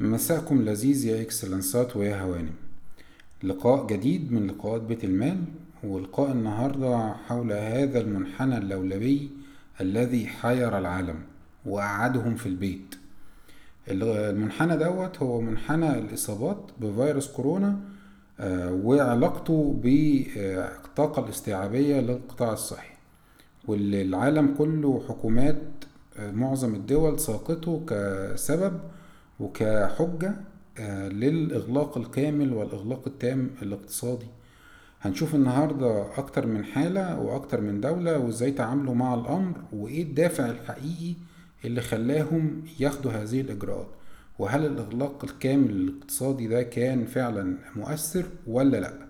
مساءكم لذيذ يا إكسلنسات ويا هوانم. لقاء جديد من لقاءات بيت المال ولقاء النهاردة حول هذا المنحنى اللولبي الذي حير العالم وقعدهم في البيت. المنحنى دوت هو منحنى الإصابات بفيروس كورونا آه، وعلاقته بالطاقة الاستيعابية للقطاع الصحي. واللي العالم كله حكومات آه، معظم الدول ساقته كسبب وكحجة آه، للإغلاق الكامل والإغلاق التام الاقتصادي. هنشوف النهاردة أكتر من حالة وأكتر من دولة وإزاي تعاملوا مع الأمر وإيه الدافع الحقيقي اللي خلاهم ياخدوا هذه الإجراءات. وهل الإغلاق الكامل الاقتصادي ده كان فعلا مؤثر ولا لأ؟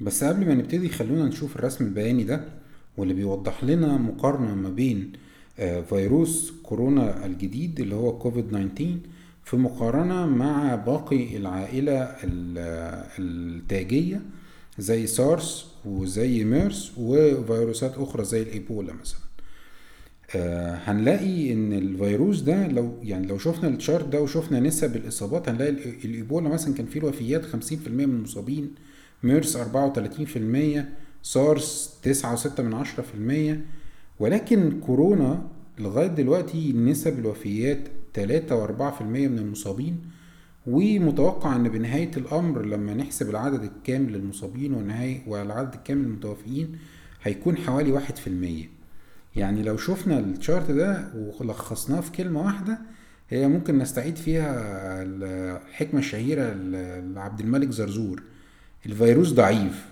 بس قبل ما نبتدي خلونا نشوف الرسم البياني ده واللي بيوضح لنا مقارنة ما بين فيروس كورونا الجديد اللي هو كوفيد 19 في مقارنة مع باقي العائلة التاجية زي سارس وزي ميرس وفيروسات أخرى زي الإيبولا مثلا. آه هنلاقي إن الفيروس ده لو يعني لو شفنا ال chart ده وشفنا نسب الإصابات هنلاقي الإيبولا مثلا كان فيه الوفيات 50% من المصابين ميرس 34% سارس 9.6% ولكن كورونا لغاية دلوقتي نسب الوفيات تلاتة وأربعة في المية من المصابين ومتوقع إن بنهاية الأمر لما نحسب العدد الكامل للمصابين والنهاية والعدد الكامل للمتوفيين هيكون حوالي واحد في المية. يعني لو شفنا الشارت ده ولخصناه في كلمة واحدة هي ممكن نستعيد فيها الحكمة الشهيرة لعبد الملك زرزور. الفيروس ضعيف.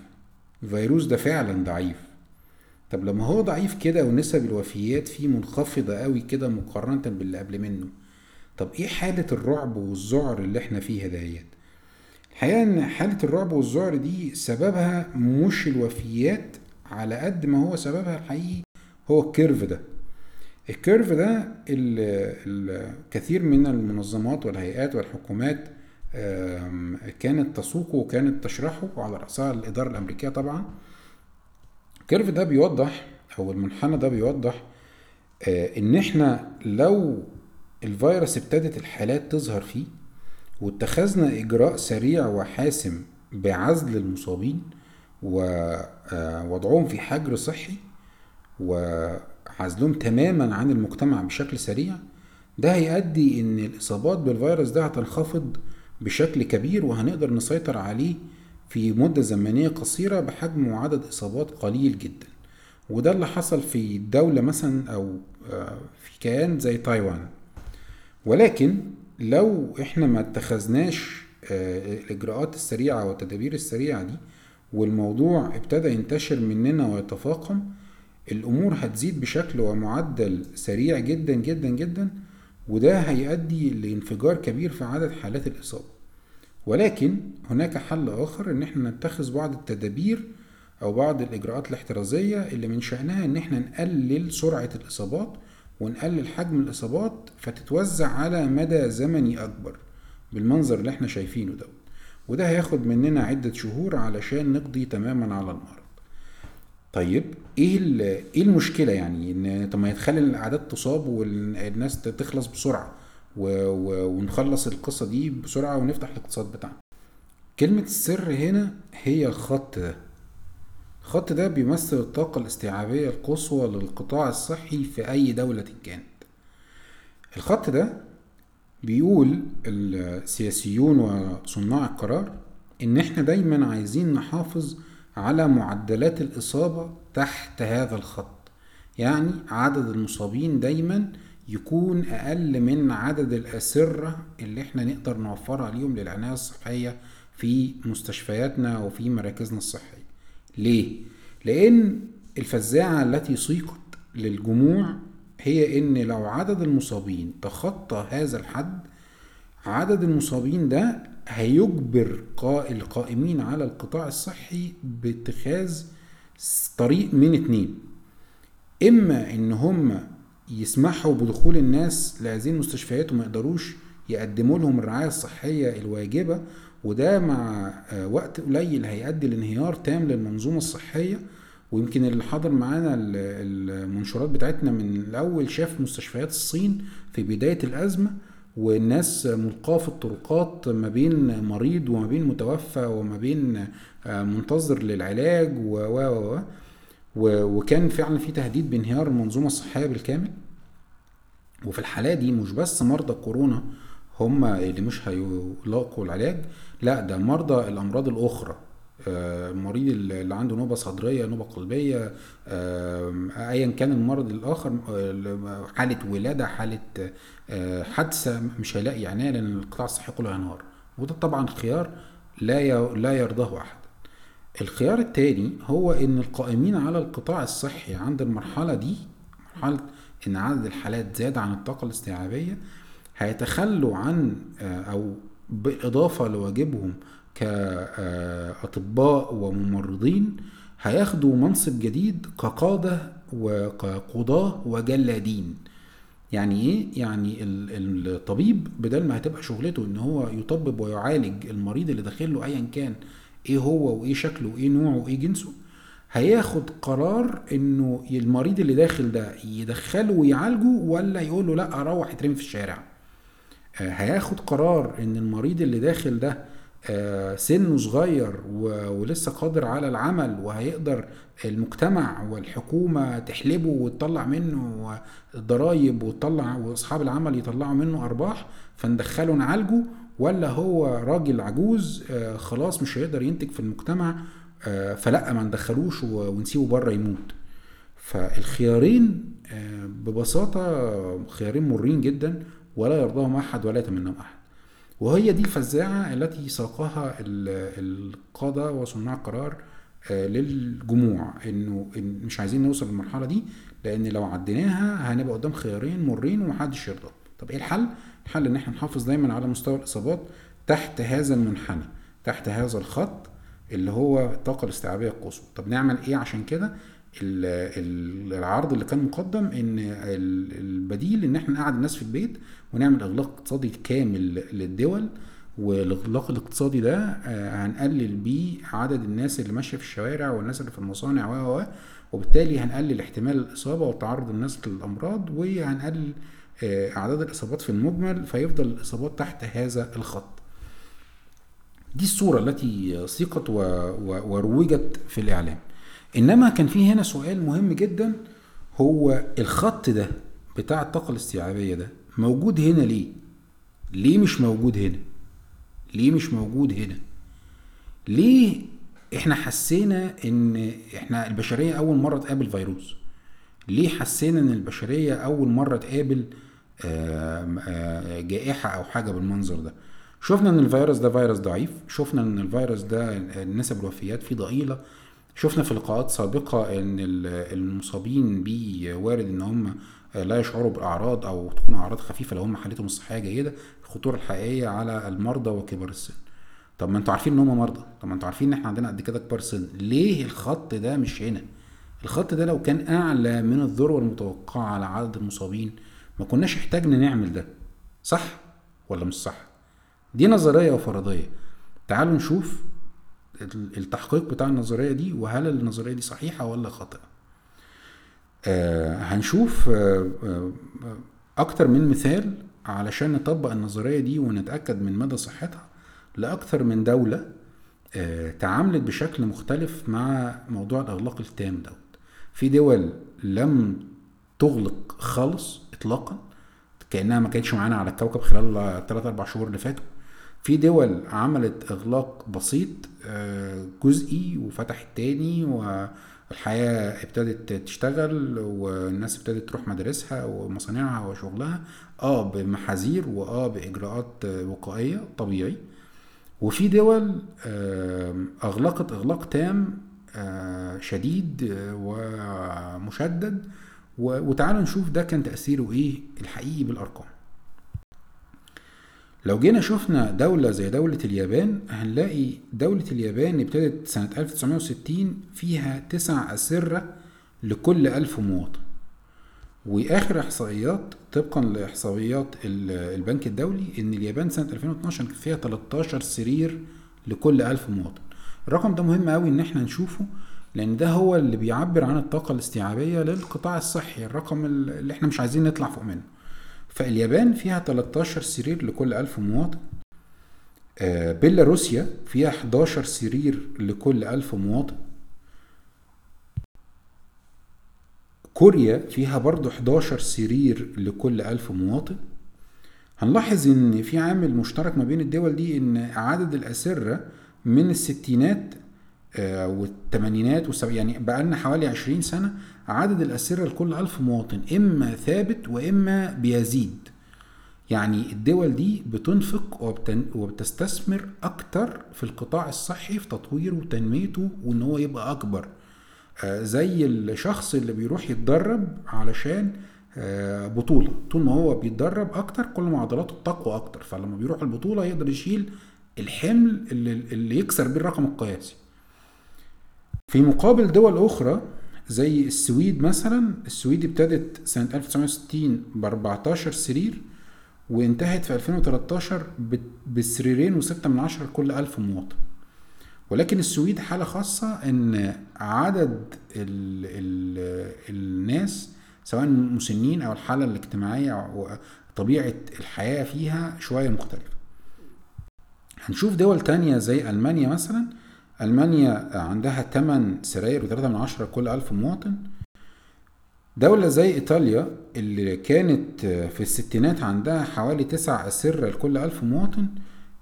الفيروس ده فعلا ضعيف. طب لما هو ضعيف كده ونسب الوفيات فيه منخفضة قوي كده مقارنة باللي قبل منه طب إيه حالة الرعب والذعر اللي إحنا فيها ديت الحقيقة إن حالة الرعب والذعر دي سببها مش الوفيات على قد ما هو سببها الحقيقي هو الكيرف ده. ال curve ده الكثير من المنظمات والهيئات والحكومات كانت تسوقه وكانت تشرحه وعلى رأسها الإدارة الأمريكية طبعا ال curve ده بيوضح أو المنحنى ده بيوضح آه، إن إحنا لو الفيروس ابتدت الحالات تظهر فيه واتخذنا إجراء سريع وحاسم بعزل المصابين ووضعهم في حجر صحي وعزلهم تماما عن المجتمع بشكل سريع ده هيؤدي إن الإصابات بالفيروس ده هتنخفض بشكل كبير وهنقدر نسيطر عليه في مدة زمنية قصيرة بحجم وعدد إصابات قليل جدا. وده اللي حصل في دولة مثلا أو آه، في كيان زي تايوان. ولكن لو إحنا ما اتخذناش آه، الإجراءات السريعة والتدابير السريعة دي والموضوع ابتدى ينتشر مننا ويتفاقم الأمور هتزيد بشكل ومعدل سريع جدا جدا جدا وده هيؤدي لانفجار كبير في عدد حالات الإصابة. ولكن هناك حل آخر إن إحنا نتخذ بعض التدابير أو بعض الإجراءات الاحترازية اللي من شأنها إن إحنا نقلل سرعة الإصابات ونقلل حجم الإصابات فتتوزع على مدى زمني أكبر بالمنظر اللي إحنا شايفينه دوت. وده هياخد مننا عدة شهور علشان نقضي تماما على المرض. طيب إيه إيه المشكلة يعني إن طب ما يتخلي الأعداد تصاب والناس تخلص بسرعة؟ و... و... ونخلص القصة دي بسرعة ونفتح الاقتصاد بتاعنا. كلمة السر هنا هي الخط ده. الخط ده بيمثل الطاقة الاستيعابية القصوى للقطاع الصحي في أي دولة كانت. الخط ده بيقول السياسيون وصناع القرار إن إحنا دايما عايزين نحافظ على معدلات الإصابة تحت هذا الخط. يعني عدد المصابين دايما يكون أقل من عدد الأسرة اللي إحنا نقدر نوفرها ليهم للعناية الصحية في مستشفياتنا وفي مراكزنا الصحية ليه؟ لأن الفزاعة التي سيقت للجموع هي إن لو عدد المصابين تخطى هذا الحد عدد المصابين ده هيجبر القائمين على القطاع الصحي باتخاذ طريق من اتنين إما إن هم يسمحوا بدخول الناس لهذه المستشفيات وما يقدروش يقدموا لهم الرعاية الصحية الواجبة وده مع آه، وقت قليل هيؤدي لانهيار تام للمنظومة الصحية. ويمكن اللي حاضر معانا المنشورات بتاعتنا من الأول شاف مستشفيات الصين في بداية الأزمة والناس ملقاة في الطرقات ما بين مريض وما بين متوفى وما بين آه، منتظر للعلاج و و و. وكان فعلا في تهديد بانهيار المنظومة الصحية بالكامل. وفي الحالة دي مش بس مرضى كورونا هم اللي مش هيلاقوا العلاج لا ده مرضى الأمراض الأخرى. المريض آه، اللي عنده نوبة صدرية نوبة قلبية أيا كان المرض الآخر آه، حالة ولادة حالة آه، حادثة مش هيلاقي عناية لأن القطاع الصحي كله هينهار. وده طبعا خيار لا لا يرضاه أحد. الخيار التاني هو إن القائمين على القطاع الصحي عند المرحلة دي مرحلة إن عدد الحالات زاد عن الطاقة الاستيعابية هيتخلوا عن أو بالاضافة لواجبهم كأطباء وممرضين هياخدوا منصب جديد كقادة وكقضاة وجلادين. يعني إيه؟ يعني الطبيب بدل ما هتبقى شغلته إن هو يطبب ويعالج المريض اللي داخله ايا كان إيه هو وايه شكله وايه نوعه وايه جنسه هياخد قرار انه المريض اللي داخل ده يدخله ويعالجه ولا يقول له لا أروح يترمي في الشارع. آه، هياخد قرار ان المريض اللي داخل ده آه، سنه صغير ولسه قادر على العمل وهيقدر المجتمع والحكومة تحلبه وتطلع منه ضرايب وتطلع واصحاب العمل يطلعوا منه ارباح فندخله نعالجه ولا هو راجل عجوز آه، خلاص مش هيقدر ينتج في المجتمع آه، فلا ما ندخلوش ونسيبه بره يموت. فالخيارين ببساطة خيارين مرين جدا ولا يرضاهم أحد ولا يتمناهم أحد. وهي دي الفزاعة التي ساقها القادة وصناع القرار آه، للجموع إنه مش عايزين نوصل للمرحلة دي لأن لو عديناها هنبقى قدام خيارين مرين ومحدش يرضى. طب إيه الحل؟ الحل إن إحنا نحافظ دايما على مستوى الإصابات تحت هذا المنحنى تحت هذا الخط اللي هو الطاقة الاستيعابية القصوى طب نعمل إيه عشان كده؟ العرض اللي كان مقدم إن البديل إن إحنا نقعد الناس في البيت ونعمل إغلاق اقتصادي كامل للدول والإغلاق الاقتصادي ده آه، هنقلل بيه عدد الناس اللي ماشية في الشوارع والناس اللي في المصانع و وبالتالي هنقلل احتمال الإصابة وتعرض الناس للأمراض وهنقلل أعداد الإصابات في المجمل فيفضل الإصابات تحت هذا الخط. دي الصورة التي سيقت وروجت في الإعلام. إنما كان في هنا سؤال مهم جدا هو الخط ده بتاع الطاقة الاستيعابية ده موجود هنا ليه؟ ليه مش موجود هنا؟ ليه مش موجود هنا؟ ليه إحنا حسينا إن إحنا البشرية أول مرة تقابل فيروس؟ ليه حسينا إن البشرية أول مرة تقابل جائحة أو حاجة بالمنظر ده؟ شفنا إن الفيروس ده فيروس ضعيف شفنا إن الفيروس ده نسب الوفيات فيه ضئيلة شفنا في لقاءات سابقة إن المصابين بيه وارد إن هم لا يشعروا بأعراض أو تكون أعراض خفيفة لو هم حالتهم الصحية جيدة الخطورة الحقيقية على المرضى وكبار السن. طب ما أنتوا عارفين إن هم مرضى طب ما أنتوا عارفين إن إحنا عندنا قد كده كبار سن ليه الخط ده مش هنا؟ الخط ده لو كان أعلى من الذروة المتوقعة على عدد المصابين ما كناش احتاجنا نعمل ده. صح ولا مش صح؟ دي نظرية وفرضية. تعالوا نشوف التحقيق بتاع النظرية دي وهل النظرية دي صحيحة ولا خاطئه آه هنشوف آه آه أكتر من مثال علشان نطبق النظرية دي ونتأكد من مدى صحتها لاكثر من دولة آه تعاملت بشكل مختلف مع موضوع الأغلاق التام دوت. في دول لم تغلق خالص اطلاقا كأنها ما كانتش معانا على الكوكب خلال 3 4 شهور اللي فاتوا. في دول عملت إغلاق بسيط آه، جزئي وفتحت تاني والحياة ابتدت تشتغل والناس ابتدت تروح مدارسها ومصانعها وشغلها آه بمحاذير واه بإجراءات وقائية طبيعي. وفي دول أغلقت إغلاق تام آه، شديد ومشدد. وتعالوا نشوف ده كان تأثيره إيه الحقيقي بالأرقام. لو جينا شفنا دولة زي دولة اليابان هنلاقي دولة اليابان ابتدت سنة 1960 فيها تسع أسرة لكل ألف مواطن. وآخر إحصائيات طبقا لإحصائيات البنك الدولي إن اليابان سنة 2012 كان فيها 13 سرير لكل ألف مواطن. الرقم ده مهم قوي إن إحنا نشوفه لأن ده هو اللي بيعبر عن الطاقة الاستيعابية للقطاع الصحي الرقم اللي إحنا مش عايزين نطلع فوق منه. فاليابان فيها 13 سرير لكل 1000 مواطن. آه، بيلاروسيا فيها 11 سرير لكل 1000 مواطن. كوريا فيها برضو 11 سرير لكل 1000 مواطن. هنلاحظ إن في عامل مشترك ما بين الدول دي إن عدد الأسرة من الستينات آه، والثمانينات والسبع يعني بقى لنا حوالي 20 سنة عدد الأسرة لكل ألف مواطن إما ثابت وإما بيزيد. يعني الدول دي بتنفق وبتستثمر أكتر في القطاع الصحي في تطويره وتنميته وإن هو يبقى أكبر. آه، زي الشخص اللي بيروح يتدرب علشان آه، بطولة. طول ما هو بيتدرب أكتر كل ما عضلاته بتقوى أكتر. فلما بيروح البطولة يقدر يشيل الحمل اللي, اللي يكسر بيه الرقم القياسي. في مقابل دول أخرى زي السويد مثلا السويد ابتدت سنة 1960 ب 14 سرير وانتهت في 2013 بسريرين وستة من عشرة لكل ألف مواطن. ولكن السويد حالة خاصة إن عدد ال ال الناس سواء المسنين أو الحالة الاجتماعية وطبيعة الحياة فيها شوية مختلفة. هنشوف دول تانية زي ألمانيا مثلا. ألمانيا عندها 8 سراير و3 من عشرة كل ألف مواطن. دولة زي إيطاليا اللي كانت في الستينات عندها حوالي تسع أسرة لكل ألف مواطن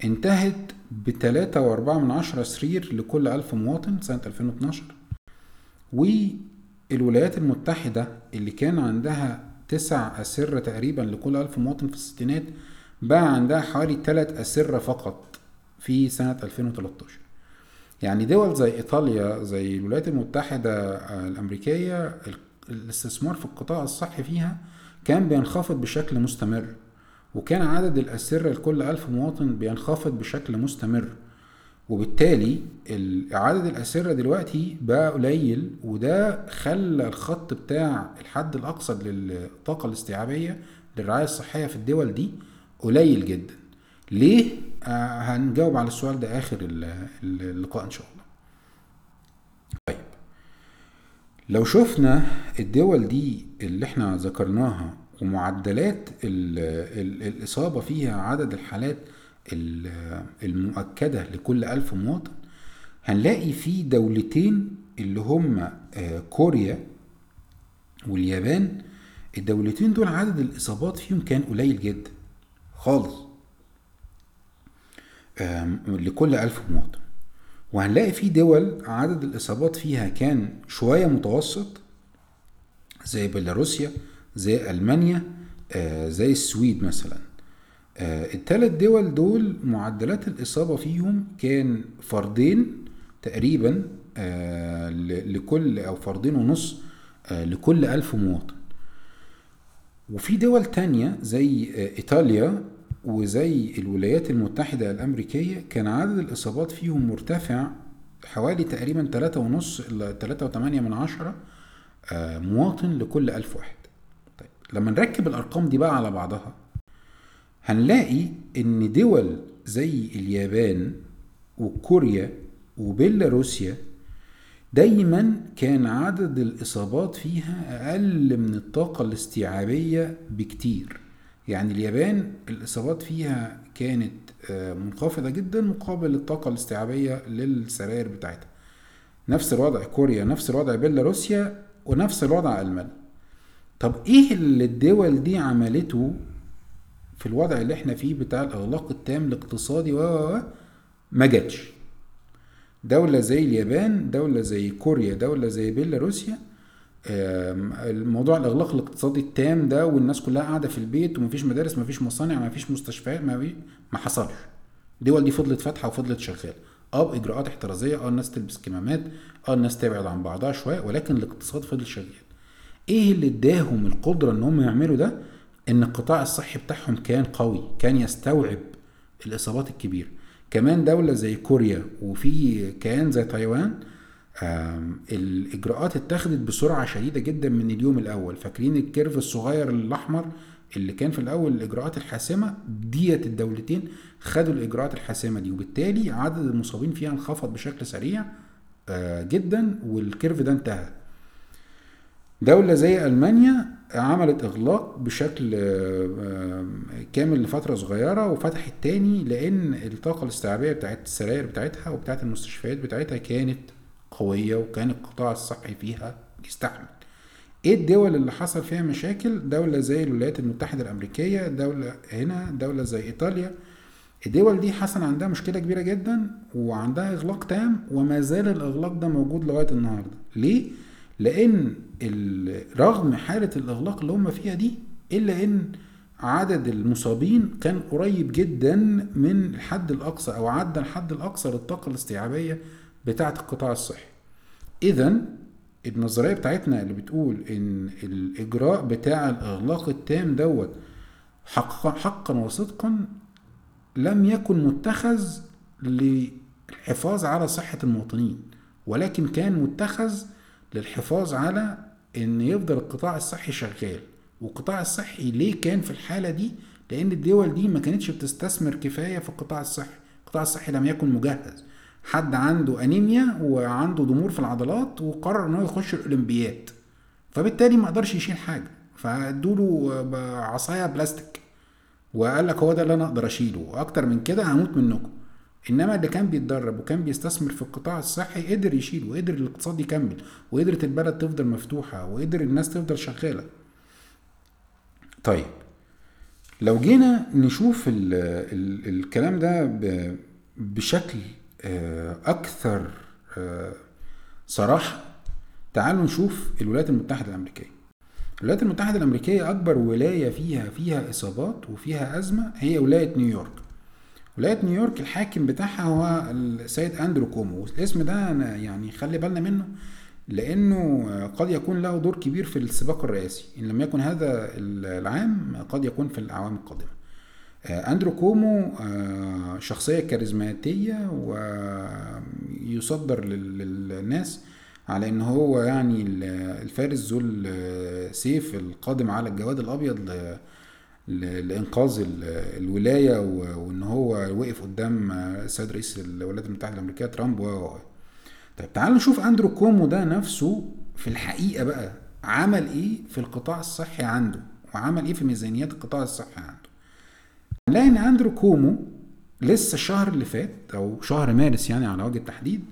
انتهت بتلاتة وأربعة من عشرة سرير لكل ألف مواطن سنة 2012 والولايات المتحدة اللي كان عندها تسع أسرة تقريبا لكل ألف مواطن في الستينات بقى عندها حوالي تلات أسرة فقط. في سنة 2013 يعني دول زي إيطاليا زي الولايات المتحدة الأمريكية الاستثمار في القطاع الصحي فيها كان بينخفض بشكل مستمر وكان عدد الأسرة لكل ألف مواطن بينخفض بشكل مستمر وبالتالي عدد الأسرة دلوقتي بقى قليل وده خلى الخط بتاع الحد الأقصى للطاقة الاستيعابية للرعاية الصحية في الدول دي قليل جدا. ليه؟ آه هنجاوب على السؤال ده آخر اللقاء إن شاء الله. طيب. لو شفنا الدول دي اللي إحنا ذكرناها ومعدلات ال ال الإصابة فيها عدد الحالات المؤكدة لكل ألف مواطن هنلاقي في دولتين اللي هم آه، كوريا واليابان. الدولتين دول عدد الإصابات فيهم كان قليل جدا خالص. لكل ألف مواطن. وهنلاقي في دول عدد الإصابات فيها كان شوية متوسط زي بيلاروسيا زي ألمانيا آه، زي السويد مثلا. آه، الثلاث دول دول معدلات الإصابة فيهم كان فردين تقريبا آه، لكل أو فردين ونص لكل ألف مواطن. وفي دول تانية زي إيطاليا وزي الولايات المتحدة الأمريكية كان عدد الإصابات فيهم مرتفع حوالي تقريبا تلاتة ونص إلى تلاتة وتمانية من عشرة مواطن لكل ألف واحد. لما نركب الأرقام دي بقى على بعضها هنلاقي إن دول زي اليابان وكوريا وبيلاروسيا دايما كان عدد الإصابات فيها أقل من الطاقة الاستيعابية بكتير. يعني اليابان الإصابات فيها كانت آه، منخفضة جدا مقابل الطاقة الاستيعابية للسراير بتاعتها. نفس الوضع كوريا نفس الوضع بيلاروسيا ونفس الوضع ألمانيا. طب إيه اللي الدول دي عملته في الوضع اللي إحنا فيه بتاع الأغلاق التام الاقتصادي؟ و ما جاتش. دولة زي اليابان دولة زي كوريا دولة زي بيلاروسيا الموضوع الإغلاق الاقتصادي التام ده والناس كلها قاعدة في البيت ومفيش مدارس مفيش مصانع مفيش مستشفيات ما, ما حصلش. الدول دي فضلت فاتحة وفضلت شغالة. آه باجراءات احترازية آه الناس تلبس كمامات آه الناس تبعد عن بعضها شوية ولكن الاقتصاد فضل شغال. إيه اللي إداهم القدرة إن هم يعملوا ده؟ إن القطاع الصحي بتاعهم كان قوي كان يستوعب الإصابات الكبيرة. كمان دولة زي كوريا وفي كيان زي تايوان الإجراءات اتخذت بسرعة شديدة جدا من اليوم الأول. فاكرين الكيرف الصغير الأحمر اللي كان في الأول الإجراءات الحاسمة؟ ديت الدولتين خدوا الإجراءات الحاسمة دي وبالتالي عدد المصابين فيها انخفض بشكل سريع آه، جدا والكيرف ده انتهى. دولة زي ألمانيا عملت إغلاق بشكل آه، كامل لفترة صغيرة وفتحت تاني لأن الطاقة الاستيعابية بتاعت السراير بتاعتها وبتاعت المستشفيات بتاعتها كانت قوية وكان القطاع الصحي فيها يستحمل. إيه الدول اللي حصل فيها مشاكل؟ دولة زي الولايات المتحدة الأمريكية دولة هنا دولة زي إيطاليا. الدول دي حصل عندها مشكلة كبيرة جدا وعندها إغلاق تام وما زال الإغلاق ده موجود لغاية النهاردة. ليه؟ لأن رغم حالة الإغلاق اللي هم فيها دي إلا إن عدد المصابين كان قريب جدا من الحد الأقصى أو عدى الحد الأقصى للطاقة الاستيعابية بتاعة القطاع الصحي. إذا النظرية بتاعتنا اللي بتقول إن الإجراء بتاع الإغلاق التام دوت حقا حقا وصدقا لم يكن متخذ للحفاظ على صحة المواطنين ولكن كان متخذ للحفاظ على إن يفضل القطاع الصحي شغال. والقطاع الصحي ليه كان في الحالة دي؟ لأن الدول دي ما كانتش بتستثمر كفاية في القطاع الصحي. القطاع الصحي لم يكن مجهز. حد عنده أنيميا وعنده ضمور في العضلات وقرر إن هو يخش الأولمبياد. فبالتالي ما قدرش يشيل حاجة. فادوا له عصاية بلاستيك. وقال لك هو ده اللي أنا أقدر أشيله. وأكتر من كده هموت منكم. إنما اللي كان بيتدرب وكان بيستثمر في القطاع الصحي قدر يشيل وقدر الاقتصاد يكمل وقدرت البلد تفضل مفتوحة وقدر الناس تفضل شغالة. طيب لو جينا نشوف ال ال الكلام ده بشكل أكثر آه، صراحة تعالوا نشوف الولايات المتحدة الأمريكية. الولايات المتحدة الأمريكية أكبر ولاية فيها فيها إصابات وفيها أزمة هي ولاية نيويورك. ولاية نيويورك الحاكم بتاعها هو السيد أندرو كومو. الاسم ده أنا يعني خلي بالنا منه لأنه قد يكون له دور كبير في السباق الرئاسي. إن لم يكن هذا العام قد يكون في الأعوام القادمة. أندرو كومو آه، شخصية كاريزماتية ويصدر للناس على إن هو يعني الفارس ذو السيف القادم على الجواد الأبيض لإنقاذ الولاية وإن هو وقف قدام السيد رئيس الولايات المتحدة الأمريكية ترامب. و طيب تعالوا نشوف أندرو كومو ده نفسه في الحقيقة بقى عمل إيه في القطاع الصحي عنده وعمل إيه في ميزانيات القطاع الصحي عنده. نلاقي ان اندرو كومو لسه الشهر اللي فات أو شهر مارس يعني على وجه التحديد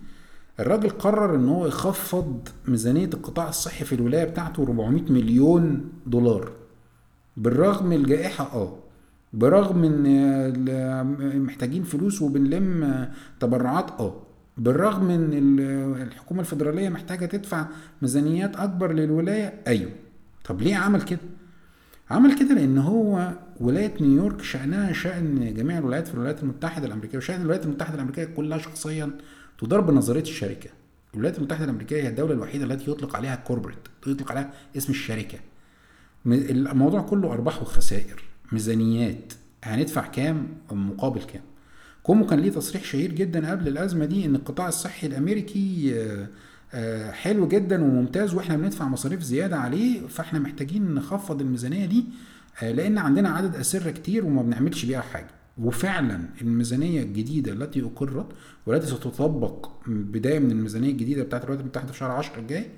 الراجل قرر إن هو يخفض ميزانية القطاع الصحي في الولاية بتاعته 400 مليون دولار. بالرغم من الجائحة آه. برغم إن محتاجين فلوس وبنلم تبرعات آه. بالرغم من الحكومة الفيدرالية محتاجة تدفع ميزانيات أكبر للولاية أيوه. طب ليه عمل كده؟ عمل كده لأن هو ولاية نيويورك شأنها شأن جميع الولايات في الولايات المتحدة الأمريكية وشأن الولايات المتحدة الأمريكية كلها شخصيا تدار بنظريه الشركة. الولايات المتحدة الأمريكية هي الدولة الوحيدة التي يطلق عليها corporate يطلق عليها اسم الشركة. الموضوع كله أرباح وخسائر ميزانيات. هندفع كام؟ مقابل كام؟ كومو كان ليه تصريح شهير جدا قبل الأزمة دي إن القطاع الصحي الأمريكي آه، حلو جدا وممتاز وإحنا بندفع مصاريف زيادة عليه فاحنا محتاجين نخفض الميزانية دي آه، لأن عندنا عدد اسره كتير وما بنعملش بيها حاجة. وفعلا الميزانية الجديدة التي أقرت والتي ستطبق بداية من الميزانية الجديدة بتاعت الولايات المتحده في شهر 10 الجاي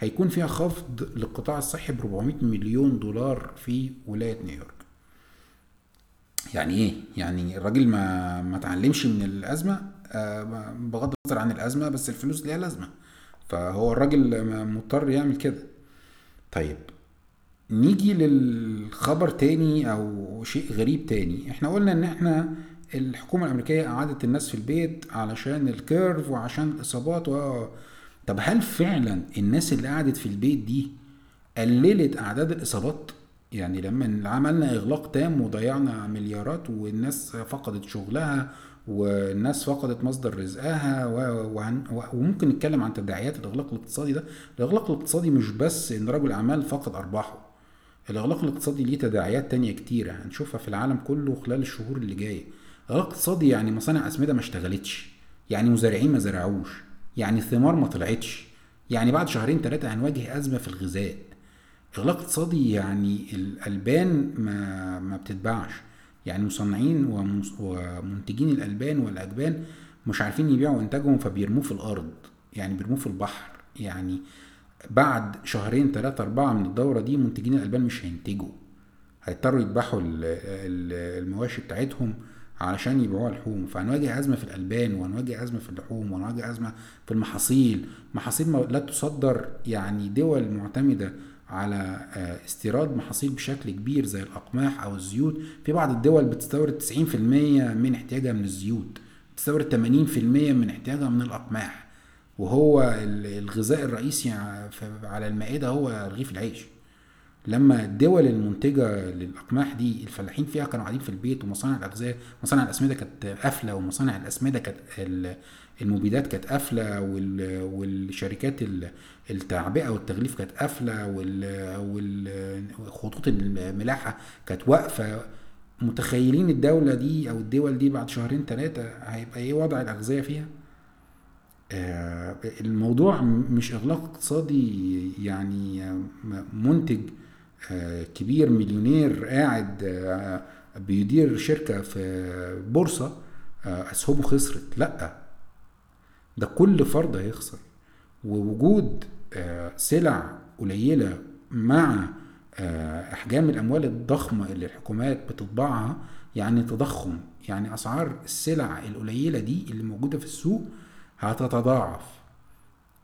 هيكون فيها خفض للقطاع الصحي ب 400 مليون دولار في ولاية نيويورك. يعني إيه؟ يعني الراجل ما ما اتعلمش من الأزمة آه، بغض النظر عن الأزمة بس الفلوس ليها لازمة. فهو الراجل مضطر يعمل كده. طيب. نيجي للخبر تاني أو شيء غريب تاني. إحنا قلنا إن إحنا الحكومة الأمريكية قعدت الناس في البيت علشان الكيرف وعشان الإصابات و... طب هل فعلا الناس اللي قعدت في البيت دي قللت أعداد الإصابات؟ يعني لما عملنا إغلاق تام وضيعنا مليارات والناس فقدت شغلها والناس فقدت مصدر رزقها وممكن نتكلم عن تداعيات الإغلاق الاقتصادي ده. الإغلاق الاقتصادي مش بس إن رجل أعمال فقد أرباحه. الإغلاق الاقتصادي ليه تداعيات تانية كتيرة هنشوفها في العالم كله خلال الشهور اللي جاية. الاغلاق الاقتصادي يعني مصانع أسمدة ما اشتغلتش يعني مزارعين ما زرعوش يعني الثمار ما طلعتش يعني بعد شهرين ثلاثة هنواجه أزمة في الغذاء. إغلاق اقتصادي يعني الألبان ما, ما بتتباعش. يعني مصنعين ومنتجين الألبان والأجبان مش عارفين يبيعوا انتاجهم فبيرموه في الأرض يعني بيرموه في البحر. يعني بعد شهرين ثلاثة أربعة من الدورة دي منتجين الألبان مش هينتجوا. هيضطروا يذبحوا المواشي بتاعتهم علشان يبيعوها لحوم. فهنواجه أزمة في الألبان وهنواجه أزمة في اللحوم وهنواجه أزمة في المحاصيل. محاصيل لا تصدر يعني دول معتمدة على آه، استيراد محاصيل بشكل كبير زي الأقماح أو الزيوت. في بعض الدول بتستورد 90% من احتياجها من الزيوت بتستورد 80% من احتياجها من الأقماح. وهو الغذاء الرئيسي على المائدة هو رغيف العيش. لما الدول المنتجة للأقماح دي الفلاحين فيها كانوا قاعدين في البيت ومصانع الأغذية مصانع الأسمدة كانت قافلة ومصانع الأسمدة كانت المبيدات كانت قافلة والشركات التعبئة والتغليف كانت قافلة والخطوط الملاحة كانت واقفة متخيلين الدولة دي أو الدول دي بعد شهرين ثلاثة هيبقى إيه وضع الأغذية فيها؟ آه، الموضوع مش إغلاق اقتصادي يعني منتج آه، كبير مليونير قاعد آه، بيدير شركة في بورصة أسهمه خسرت. لأ ده كل فرد هيخسر. ووجود سلع قليلة مع أحجام الأموال الضخمة اللي الحكومات بتطبعها يعني تضخم يعني أسعار السلع القليلة دي اللي موجودة في السوق هتتضاعف.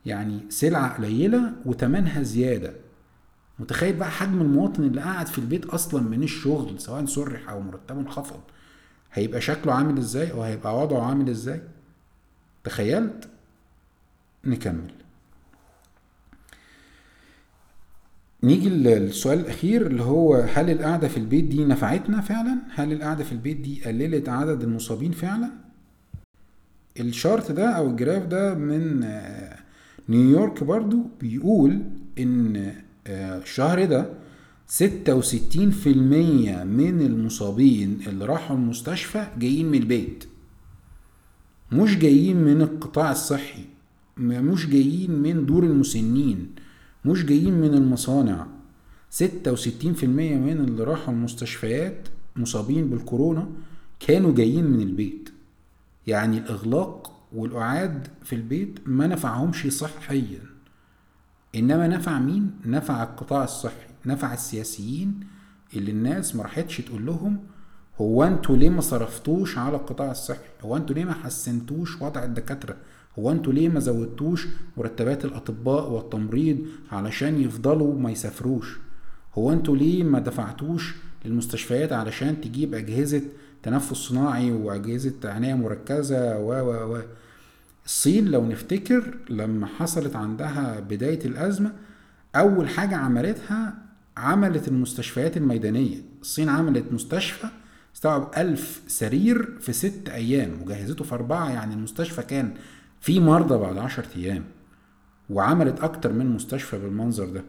يعني سلعه قليلة وتمنها زيادة. متخيل بقى حجم المواطن اللي قاعد في البيت أصلا من الشغل سواء سرح أو مرتبه انخفض هيبقى شكله عامل إزاي أو هيبقى وضعه عامل إزاي تخيلت نكمل نيجي للسؤال الأخير اللي هو هل القعدة في البيت دي نفعتنا فعلا؟ هل القعدة في البيت دي قللت عدد المصابين فعلا؟ الشارت ده أو الجراف ده من نيويورك برضو بيقول إن الشهر ده ستة وستين في المية من المصابين اللي راحوا المستشفى جايين من البيت. مش جايين من القطاع الصحي مش جايين من دور المسنين مش جايين من المصانع. ستة وستين في المية من اللي راحوا المستشفيات مصابين بالكورونا كانوا جايين من البيت. يعني الإغلاق والقعاد في البيت ما نفعهمش صحيا. إنما نفع مين؟ نفع القطاع الصحي نفع السياسيين اللي الناس ما راحتش تقول لهم هو أنتوا ليه ما صرفتوش على القطاع الصحي؟ هو أنتوا ليه ما حسنتوش وضع الدكاترة؟ هو أنتوا ليه ما زودتوش مرتبات الأطباء والتمريض علشان يفضلوا ما يسافروش؟ هو أنتوا ليه ما دفعتوش للمستشفيات علشان تجيب أجهزة تنفس صناعي وأجهزة عناية مركزة و و و؟ الصين لو نفتكر لما حصلت عندها بداية الأزمة أول حاجة عملتها عملت المستشفيات الميدانية الصين عملت مستشفى استوعب ألف سرير في ست أيام وجهزته في أربعة يعني المستشفى كان في مرضى بعد عشر أيام وعملت أكتر من مستشفى بالمنظر ده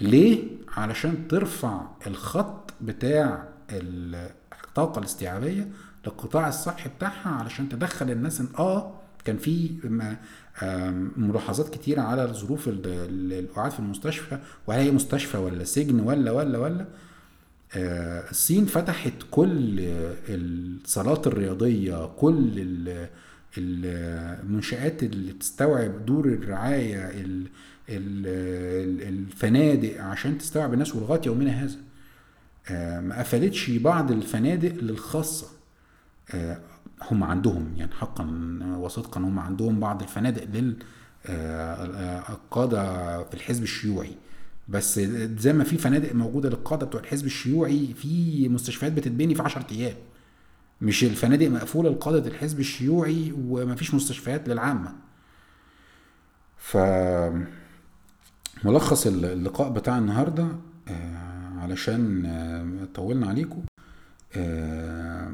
ليه؟ علشان ترفع الخط بتاع الطاقة الاستيعابية للقطاع الصحي بتاعها علشان تدخل الناس آه كان في ملاحظات كتيرة على ظروف القعاد في المستشفى وهل هي مستشفى ولا سجن ولا ولا ولا. آه، الصين فتحت كل الصالات الرياضية كل المنشآت اللي تستوعب دور الرعاية الفنادق عشان تستوعب الناس ولغاية يومنا هذا. آه، ما قفلتش بعض الفنادق للخاصة. آه، هم عندهم يعني حقا وصدقا هم عندهم بعض الفنادق للقادة في الحزب الشيوعي. بس زي ما في فنادق موجودة للقادة بتوع الحزب الشيوعي في مستشفيات بتتبني في 10 أيام. مش الفنادق مقفولة لقادة الحزب الشيوعي ومفيش مستشفيات للعامة. ف ملخص اللقاء بتاع النهارده آه علشان آه طولنا عليكم آه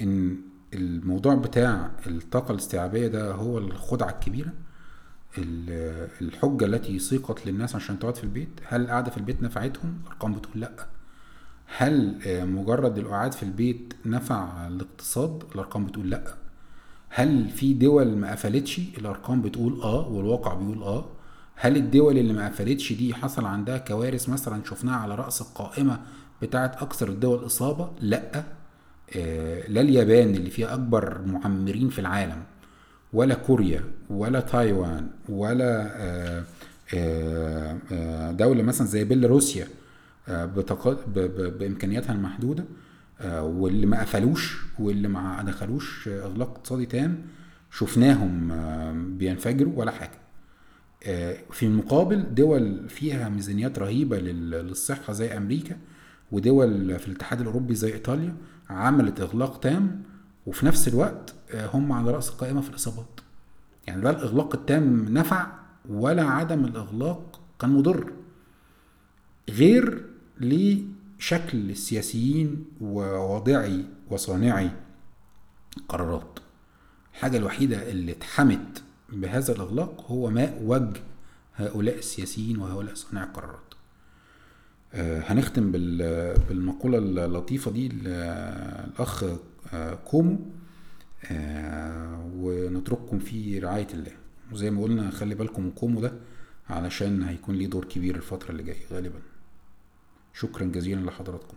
إن الموضوع بتاع الطاقة الاستيعابية ده هو الخدعة الكبيرة الحجة التي سيقت للناس عشان تقعد في البيت. هل القعده في البيت نفعتهم؟ الأرقام بتقول لأ. هل آه، مجرد القعاد في البيت نفع الاقتصاد؟ الأرقام بتقول لأ. هل في دول ما قفلتش؟ الأرقام بتقول آه والواقع بيقول آه. هل الدول اللي ما قفلتش دي حصل عندها كوارث مثلا شفناها على رأس القائمة بتاعت أكثر الدول لأ. آه لا اليابان اللي فيها أكبر معمرين في العالم ولا كوريا ولا تايوان ولا آه آه، آه، دولة مثلا زي بيلاروسيا آه، بإمكانياتها المحدودة آه، واللي ما قفلوش واللي ما دخلوش آه، إغلاق اقتصادي تام شفناهم آه، بينفجروا ولا حاجة. آه، في المقابل دول فيها ميزانيات رهيبة لل- للصحة زي أمريكا ودول في الاتحاد الأوروبي زي إيطاليا عملت إغلاق تام وفي نفس الوقت آه، هم على رأس القائمة في الإصابات. يعني لا الإغلاق التام نفع ولا عدم الإغلاق كان مضر. غير لشكل السياسيين وواضعي وصانعي قرارات. الحاجة الوحيدة اللي اتحمت بهذا الإغلاق هو ماء وجه هؤلاء السياسيين وهؤلاء صانعي القرارات. هنختم بال- بالمقولة اللطيفة دي الأخ آه، كومو آه، ونترككم في رعاية الله. وزي ما قلنا خلي بالكم كومو ده علشان هيكون ليه دور كبير الفترة اللي جاية غالبا. شكرا جزيلا لحضراتكم.